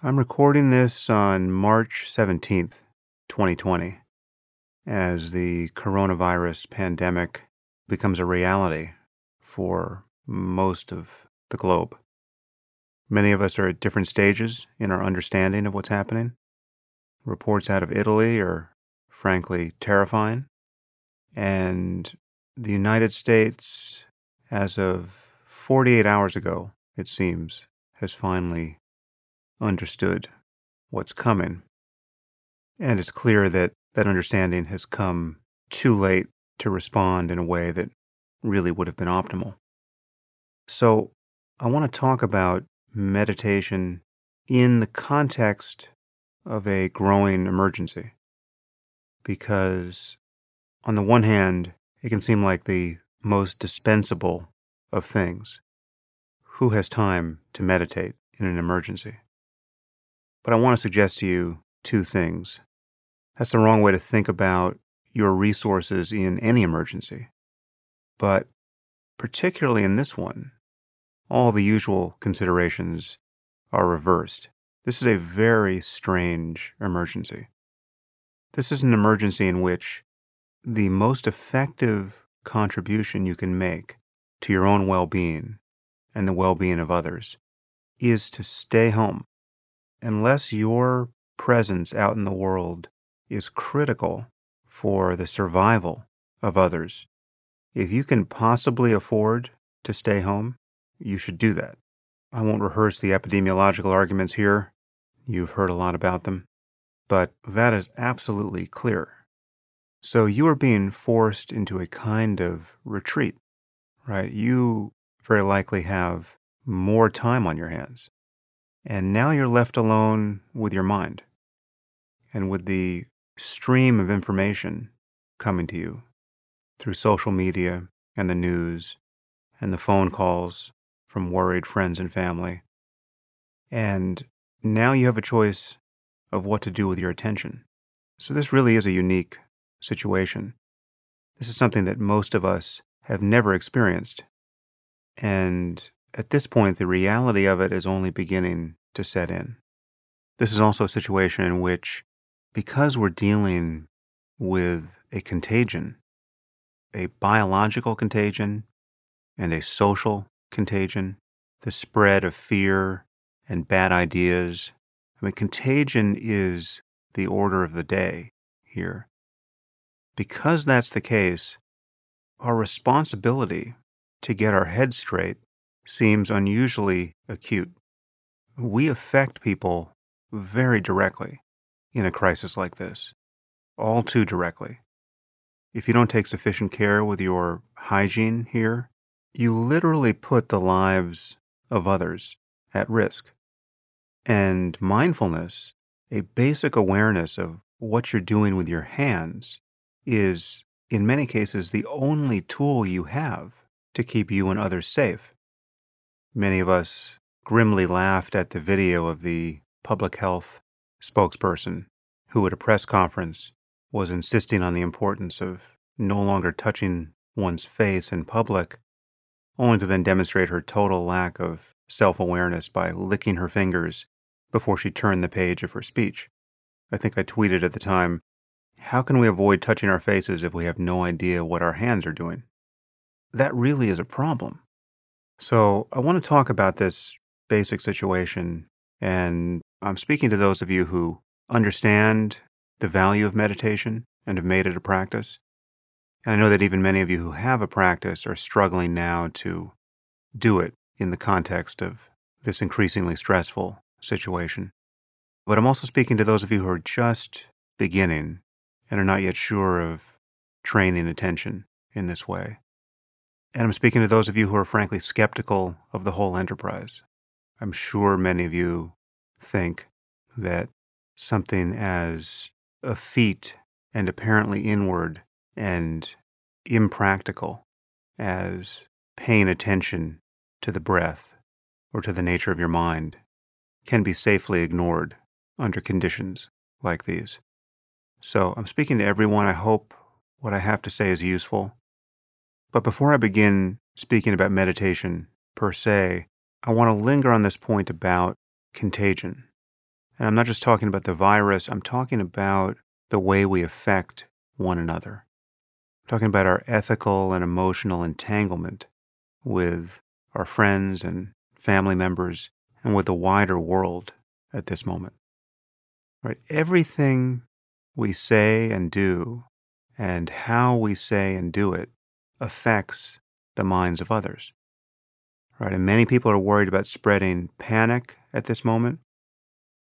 I'm recording this on March 17th, 2020, as the coronavirus pandemic becomes a reality for most of the globe. Many of us are at different stages in our understanding of what's happening. Reports out of Italy are frankly terrifying. And the United States, as of 48 hours ago, it seems, has finally understood what's coming. And it's clear that that understanding has come too late to respond in a way that really would have been optimal. So, I want to talk about meditation in the context of a growing emergency. Because, on the one hand, it can seem like the most dispensable of things. Who has time to meditate in an emergency? But I want to suggest to you two things. That's the wrong way to think about your resources in any emergency. But particularly in this one, all the usual considerations are reversed. This is a very strange emergency. This is an emergency in which the most effective contribution you can make to your own well being and the well being of others is to stay home. Unless your presence out in the world is critical for the survival of others, if you can possibly afford to stay home, you should do that. I won't rehearse the epidemiological arguments here. You've heard a lot about them. But that is absolutely clear. So you are being forced into a kind of retreat, right? You very likely have more time on your hands. And now you're left alone with your mind and with the stream of information coming to you through social media and the news and the phone calls from worried friends and family. And now you have a choice of what to do with your attention. So, this really is a unique situation. This is something that most of us have never experienced. And at this point, the reality of it is only beginning to set in. This is also a situation in which, because we're dealing with a contagion, a biological contagion and a social contagion, the spread of fear and bad ideas. I mean, contagion is the order of the day here. Because that's the case, our responsibility to get our head straight seems unusually acute. We affect people very directly in a crisis like this, all too directly. If you don't take sufficient care with your hygiene here, you literally put the lives of others at risk. And mindfulness, a basic awareness of what you're doing with your hands, is in many cases the only tool you have to keep you and others safe. Many of us grimly laughed at the video of the public health spokesperson who, at a press conference, was insisting on the importance of no longer touching one's face in public, only to then demonstrate her total lack of self awareness by licking her fingers before she turned the page of her speech. I think I tweeted at the time how can we avoid touching our faces if we have no idea what our hands are doing? That really is a problem. So, I want to talk about this basic situation, and I'm speaking to those of you who understand the value of meditation and have made it a practice. And I know that even many of you who have a practice are struggling now to do it in the context of this increasingly stressful situation. But I'm also speaking to those of you who are just beginning and are not yet sure of training attention in this way. And I'm speaking to those of you who are frankly skeptical of the whole enterprise. I'm sure many of you think that something as effete and apparently inward and impractical as paying attention to the breath or to the nature of your mind can be safely ignored under conditions like these. So I'm speaking to everyone. I hope what I have to say is useful. But before I begin speaking about meditation per se, I want to linger on this point about contagion. And I'm not just talking about the virus, I'm talking about the way we affect one another. I'm talking about our ethical and emotional entanglement with our friends and family members and with the wider world at this moment. Right? Everything we say and do and how we say and do it affects the minds of others. Right? And many people are worried about spreading panic at this moment.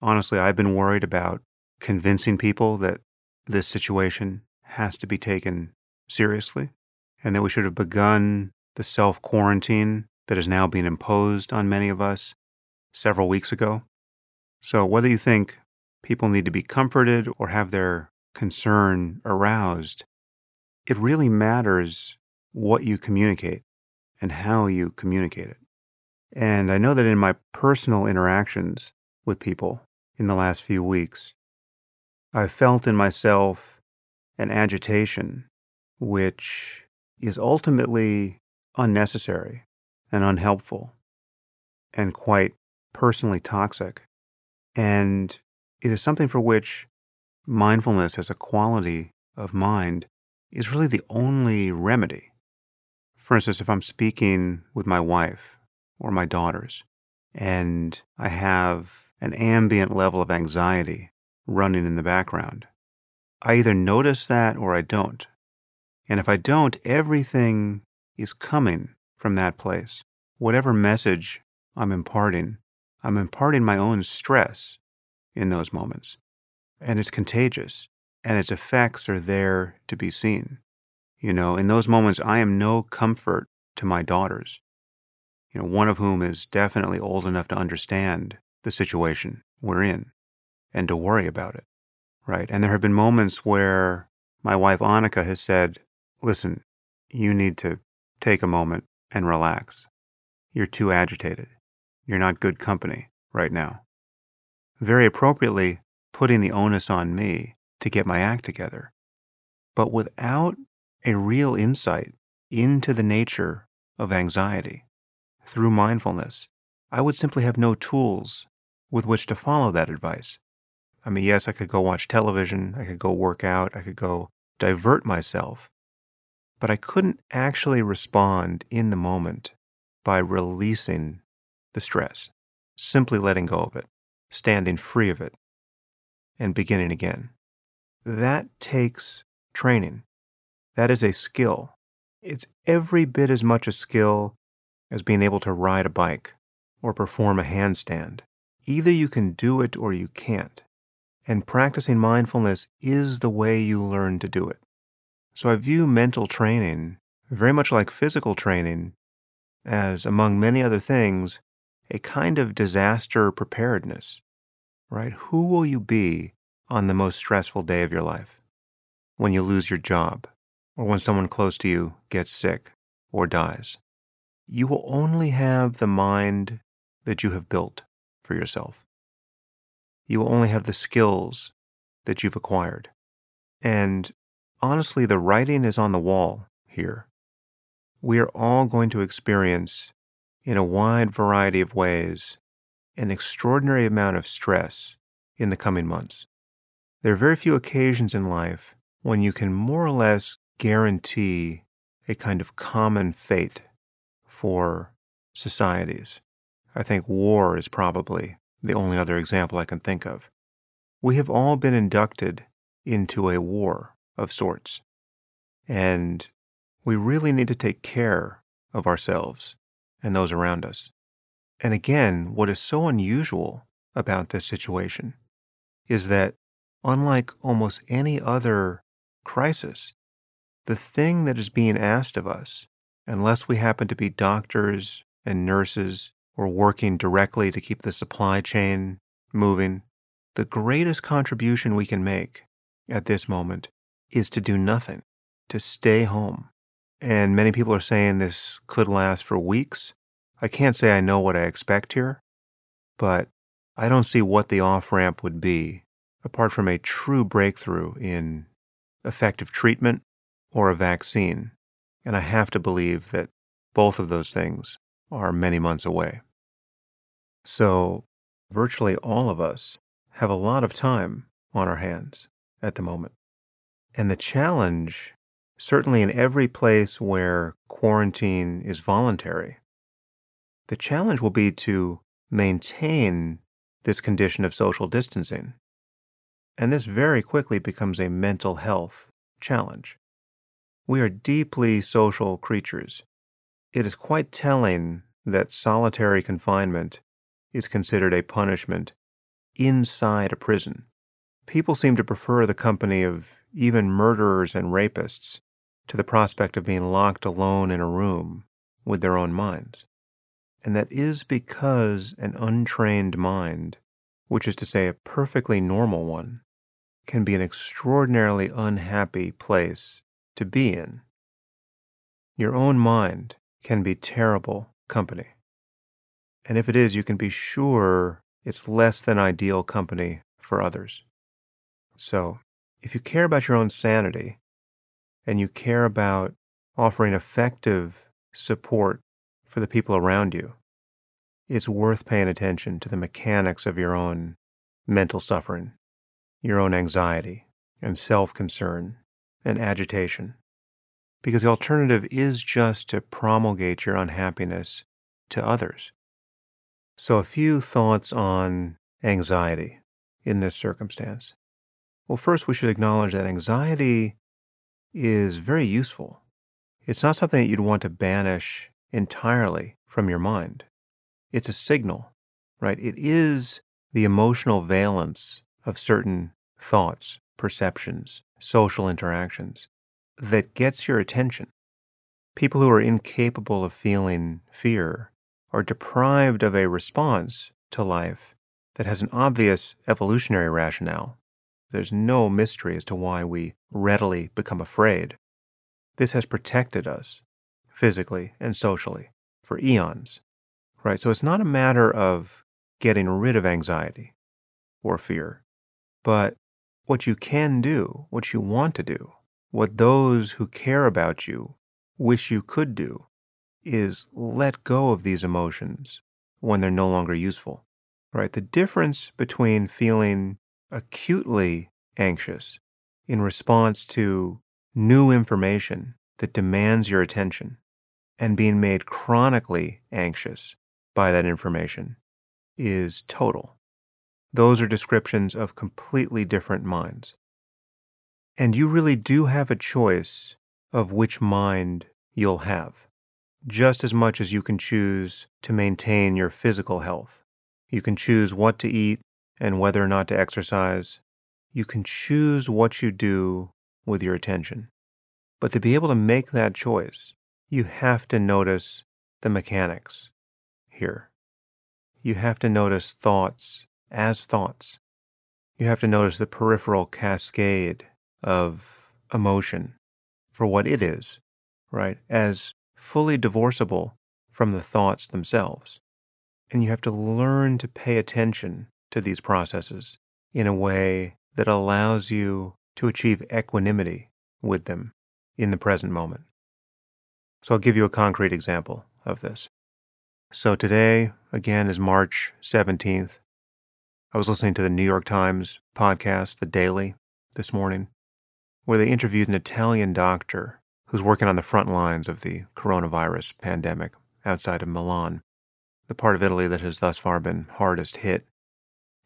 Honestly, I've been worried about convincing people that this situation has to be taken seriously and that we should have begun the self quarantine that is now being imposed on many of us several weeks ago. So, whether you think people need to be comforted or have their concern aroused, it really matters what you communicate and how you communicate it. And I know that in my personal interactions with people in the last few weeks, I've felt in myself an agitation which is ultimately unnecessary and unhelpful and quite personally toxic. And it is something for which mindfulness as a quality of mind is really the only remedy. For instance, if I'm speaking with my wife or my daughters and I have an ambient level of anxiety running in the background, I either notice that or I don't. And if I don't, everything is coming from that place. Whatever message I'm imparting, I'm imparting my own stress in those moments. And it's contagious, and its effects are there to be seen. You know, in those moments, I am no comfort to my daughters, you know, one of whom is definitely old enough to understand the situation we're in and to worry about it, right? And there have been moments where my wife Annaka has said, listen, you need to take a moment and relax. You're too agitated. You're not good company right now. Very appropriately, putting the onus on me to get my act together. But without a real insight into the nature of anxiety through mindfulness, I would simply have no tools with which to follow that advice. I mean, yes, I could go watch television, I could go work out, I could go divert myself, but I couldn't actually respond in the moment by releasing the stress, simply letting go of it, standing free of it, and beginning again. That takes training. That is a skill. It's every bit as much a skill as being able to ride a bike or perform a handstand. Either you can do it or you can't. And practicing mindfulness is the way you learn to do it. So I view mental training very much like physical training as, among many other things, a kind of disaster preparedness, right? Who will you be on the most stressful day of your life? When you lose your job, or when someone close to you gets sick or dies. You will only have the mind that you have built for yourself. You will only have the skills that you've acquired. And honestly, the writing is on the wall here. We are all going to experience, in a wide variety of ways, an extraordinary amount of stress in the coming months. There are very few occasions in life when you can more or less guarantee a kind of common fate for societies. I think war is probably the only other example I can think of. We have all been inducted into a war of sorts. And we really need to take care of ourselves and those around us. And again, what is so unusual about this situation is that, unlike almost any other crisis, the thing that is being asked of us, unless we happen to be doctors and nurses or working directly to keep the supply chain moving, the greatest contribution we can make at this moment is to do nothing, to stay home. And many people are saying this could last for weeks. I can't say I know what I expect here, but I don't see what the off ramp would be apart from a true breakthrough in effective treatment or a vaccine. And I have to believe that both of those things are many months away. So, virtually all of us have a lot of time on our hands at the moment. And the challenge, certainly in every place where quarantine is voluntary, the challenge will be to maintain this condition of social distancing. And this very quickly becomes a mental health challenge. We are deeply social creatures. It is quite telling that solitary confinement is considered a punishment inside a prison. People seem to prefer the company of even murderers and rapists to the prospect of being locked alone in a room with their own minds. And that is because an untrained mind, which is to say a perfectly normal one, can be an extraordinarily unhappy place to be in. Your own mind can be terrible company. And if it is, you can be sure it's less than ideal company for others. So, if you care about your own sanity and you care about offering effective support for the people around you, it's worth paying attention to the mechanics of your own mental suffering, your own anxiety and self concern and agitation. Because the alternative is just to promulgate your unhappiness to others. So, a few thoughts on anxiety in this circumstance. Well, first, we should acknowledge that anxiety is very useful. It's not something that you'd want to banish entirely from your mind. It's a signal, right? It is the emotional valence of certain thoughts, perceptions, social interactions that gets your attention. People who are incapable of feeling fear are deprived of a response to life that has an obvious evolutionary rationale. There's no mystery as to why we readily become afraid. This has protected us physically and socially for eons, right? So it's not a matter of getting rid of anxiety or fear, but what you can do, what you want to do, what those who care about you wish you could do, is let go of these emotions when they're no longer useful. Right? The difference between feeling acutely anxious in response to new information that demands your attention and being made chronically anxious by that information is total. Those are descriptions of completely different minds. And you really do have a choice of which mind you'll have just as much as you can choose to maintain your physical health. You can choose what to eat and whether or not to exercise. You can choose what you do with your attention. But to be able to make that choice, you have to notice the mechanics here. You have to notice thoughts as thoughts. You have to notice the peripheral cascade of emotion for what it is, right? As fully divorceable from the thoughts themselves. And you have to learn to pay attention to these processes in a way that allows you to achieve equanimity with them in the present moment. So I'll give you a concrete example of this. So today, again, is March 17th. I was listening to the New York Times podcast, The Daily, this morning, where they interviewed an Italian doctor who's working on the front lines of the coronavirus pandemic outside of Milan, the part of Italy that has thus far been hardest hit.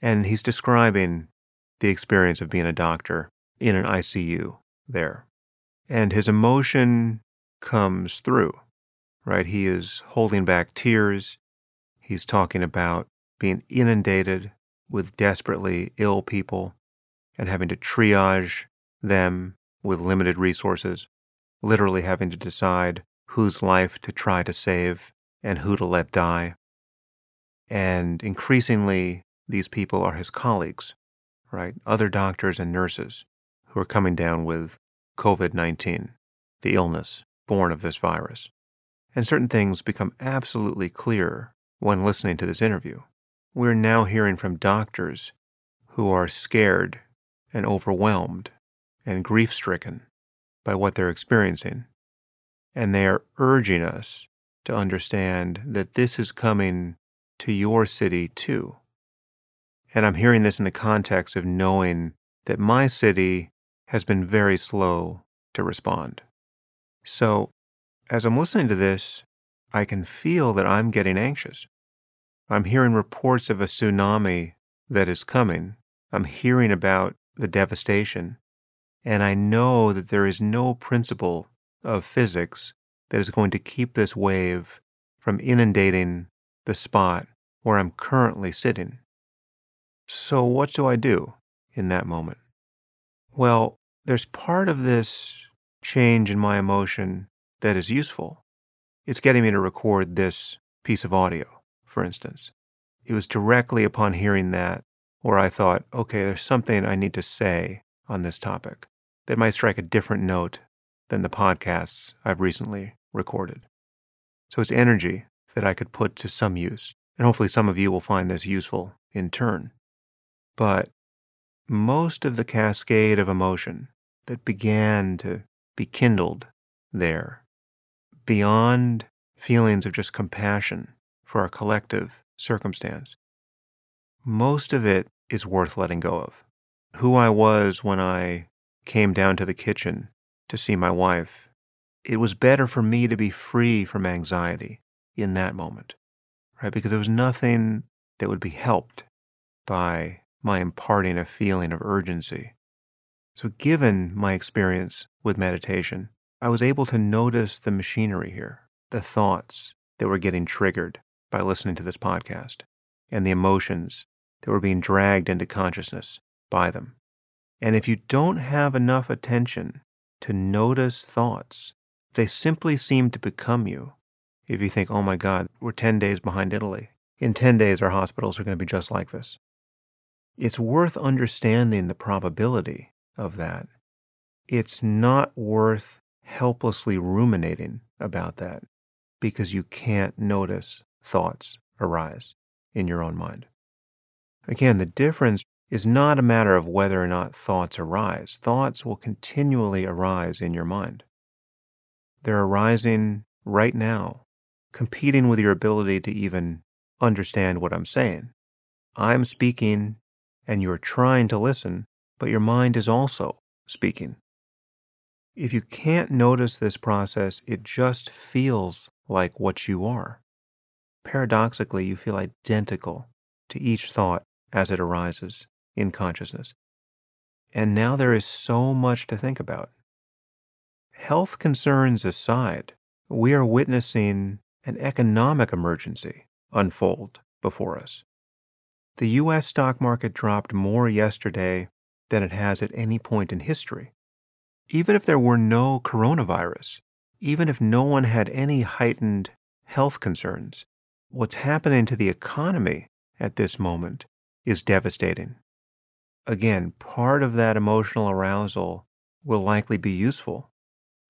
And he's describing the experience of being a doctor in an ICU there. And his emotion comes through, right? He is holding back tears. He's talking about being inundated with desperately ill people and having to triage them with limited resources literally having to decide whose life to try to save and who to let die. And increasingly, these people are his colleagues, right? Other doctors and nurses who are coming down with COVID 19, the illness born of this virus. And certain things become absolutely clear when listening to this interview. We're now hearing from doctors who are scared and overwhelmed and grief stricken by what they're experiencing. And they are urging us to understand that this is coming to your city too. And I'm hearing this in the context of knowing that my city has been very slow to respond. So, as I'm listening to this, I can feel that I'm getting anxious. I'm hearing reports of a tsunami that is coming. I'm hearing about the devastation. And I know that there is no principle of physics that is going to keep this wave from inundating the spot where I'm currently sitting. So, what do I do in that moment? Well, there's part of this change in my emotion that is useful. It's getting me to record this piece of audio, for instance. It was directly upon hearing that where I thought, okay, there's something I need to say on this topic that might strike a different note than the podcasts I've recently recorded. So it's energy that I could put to some use. And hopefully some of you will find this useful in turn. But most of the cascade of emotion that began to be kindled there, beyond feelings of just compassion for our collective circumstance, most of it is worth letting go of. Who I was when I came down to the kitchen to see my wife, it was better for me to be free from anxiety in that moment, right? Because there was nothing that would be helped by my imparting a feeling of urgency. So, given my experience with meditation, I was able to notice the machinery here, the thoughts that were getting triggered by listening to this podcast, and the emotions that were being dragged into consciousness by them. And if you don't have enough attention to notice thoughts, they simply seem to become you. If you think, oh my God, we're 10 days behind Italy. In 10 days, our hospitals are going to be just like this. It's worth understanding the probability of that. It's not worth helplessly ruminating about that because you can't notice thoughts arise in your own mind. Again, the difference is not a matter of whether or not thoughts arise. Thoughts will continually arise in your mind. They're arising right now, competing with your ability to even understand what I'm saying. I'm speaking and you're trying to listen, but your mind is also speaking. If you can't notice this process, it just feels like what you are. Paradoxically, you feel identical to each thought as it arises in consciousness. And now there is so much to think about. Health concerns aside, we are witnessing an economic emergency unfold before us. The U.S. stock market dropped more yesterday than it has at any point in history. Even if there were no coronavirus, even if no one had any heightened health concerns, what's happening to the economy at this moment is devastating. Again, part of that emotional arousal will likely be useful.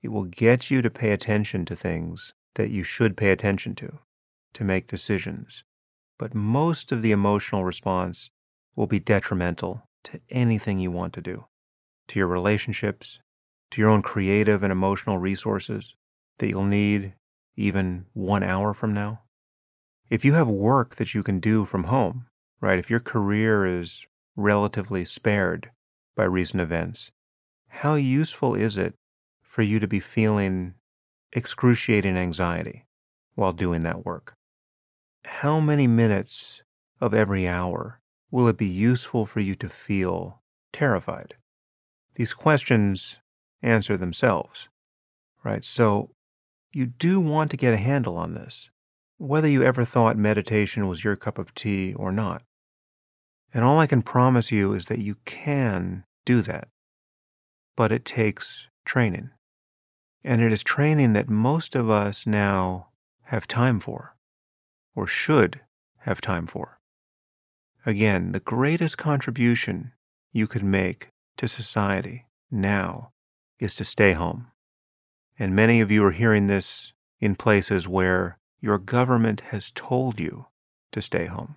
It will get you to pay attention to things that you should pay attention to, to make decisions. But most of the emotional response will be detrimental to anything you want to do, to your relationships, to your own creative and emotional resources that you'll need even one hour from now. If you have work that you can do from home, right? If your career is relatively spared by recent events, how useful is it for you to be feeling excruciating anxiety while doing that work? How many minutes of every hour will it be useful for you to feel terrified? These questions answer themselves, right? So you do want to get a handle on this, whether you ever thought meditation was your cup of tea or not. And all I can promise you is that you can do that. But it takes training. And it is training that most of us now have time for, or should have time for. Again, the greatest contribution you could make to society now is to stay home. And many of you are hearing this in places where your government has told you to stay home.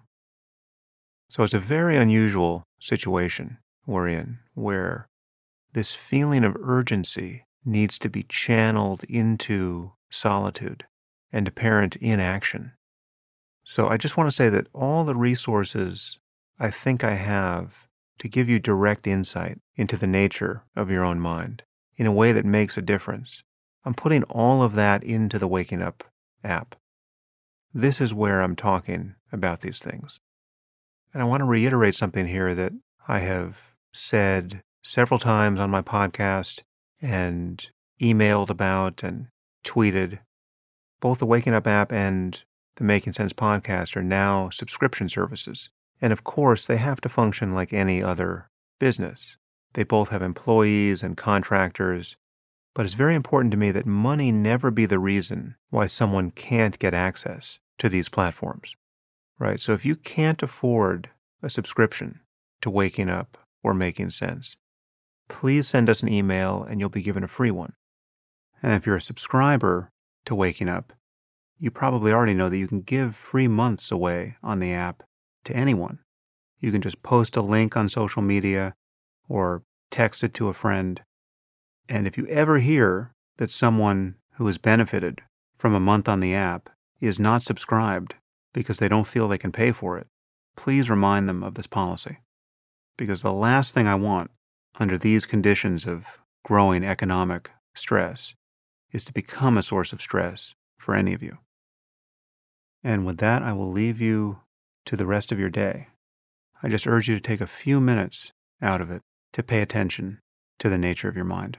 So it's a very unusual situation we're in where this feeling of urgency needs to be channeled into solitude and apparent inaction. So I just want to say that all the resources I think I have to give you direct insight into the nature of your own mind in a way that makes a difference. I'm putting all of that into the Waking Up app. This is where I'm talking about these things. And I want to reiterate something here that I have said several times on my podcast and emailed about and tweeted. Both the Waking Up app and the Making Sense podcast are now subscription services. And of course, they have to function like any other business. They both have employees and contractors. But it's very important to me that money never be the reason why someone can't get access to these platforms. Right? So if you can't afford a subscription to Waking Up or Making Sense, please send us an email and you'll be given a free one. And if you're a subscriber to Waking Up, you probably already know that you can give free months away on the app to anyone. You can just post a link on social media or text it to a friend. And if you ever hear that someone who has benefited from a month on the app is not subscribed because they don't feel they can pay for it, please remind them of this policy. Because the last thing I want under these conditions of growing economic stress is to become a source of stress for any of you. And with that, I will leave you to the rest of your day. I just urge you to take a few minutes out of it to pay attention to the nature of your mind.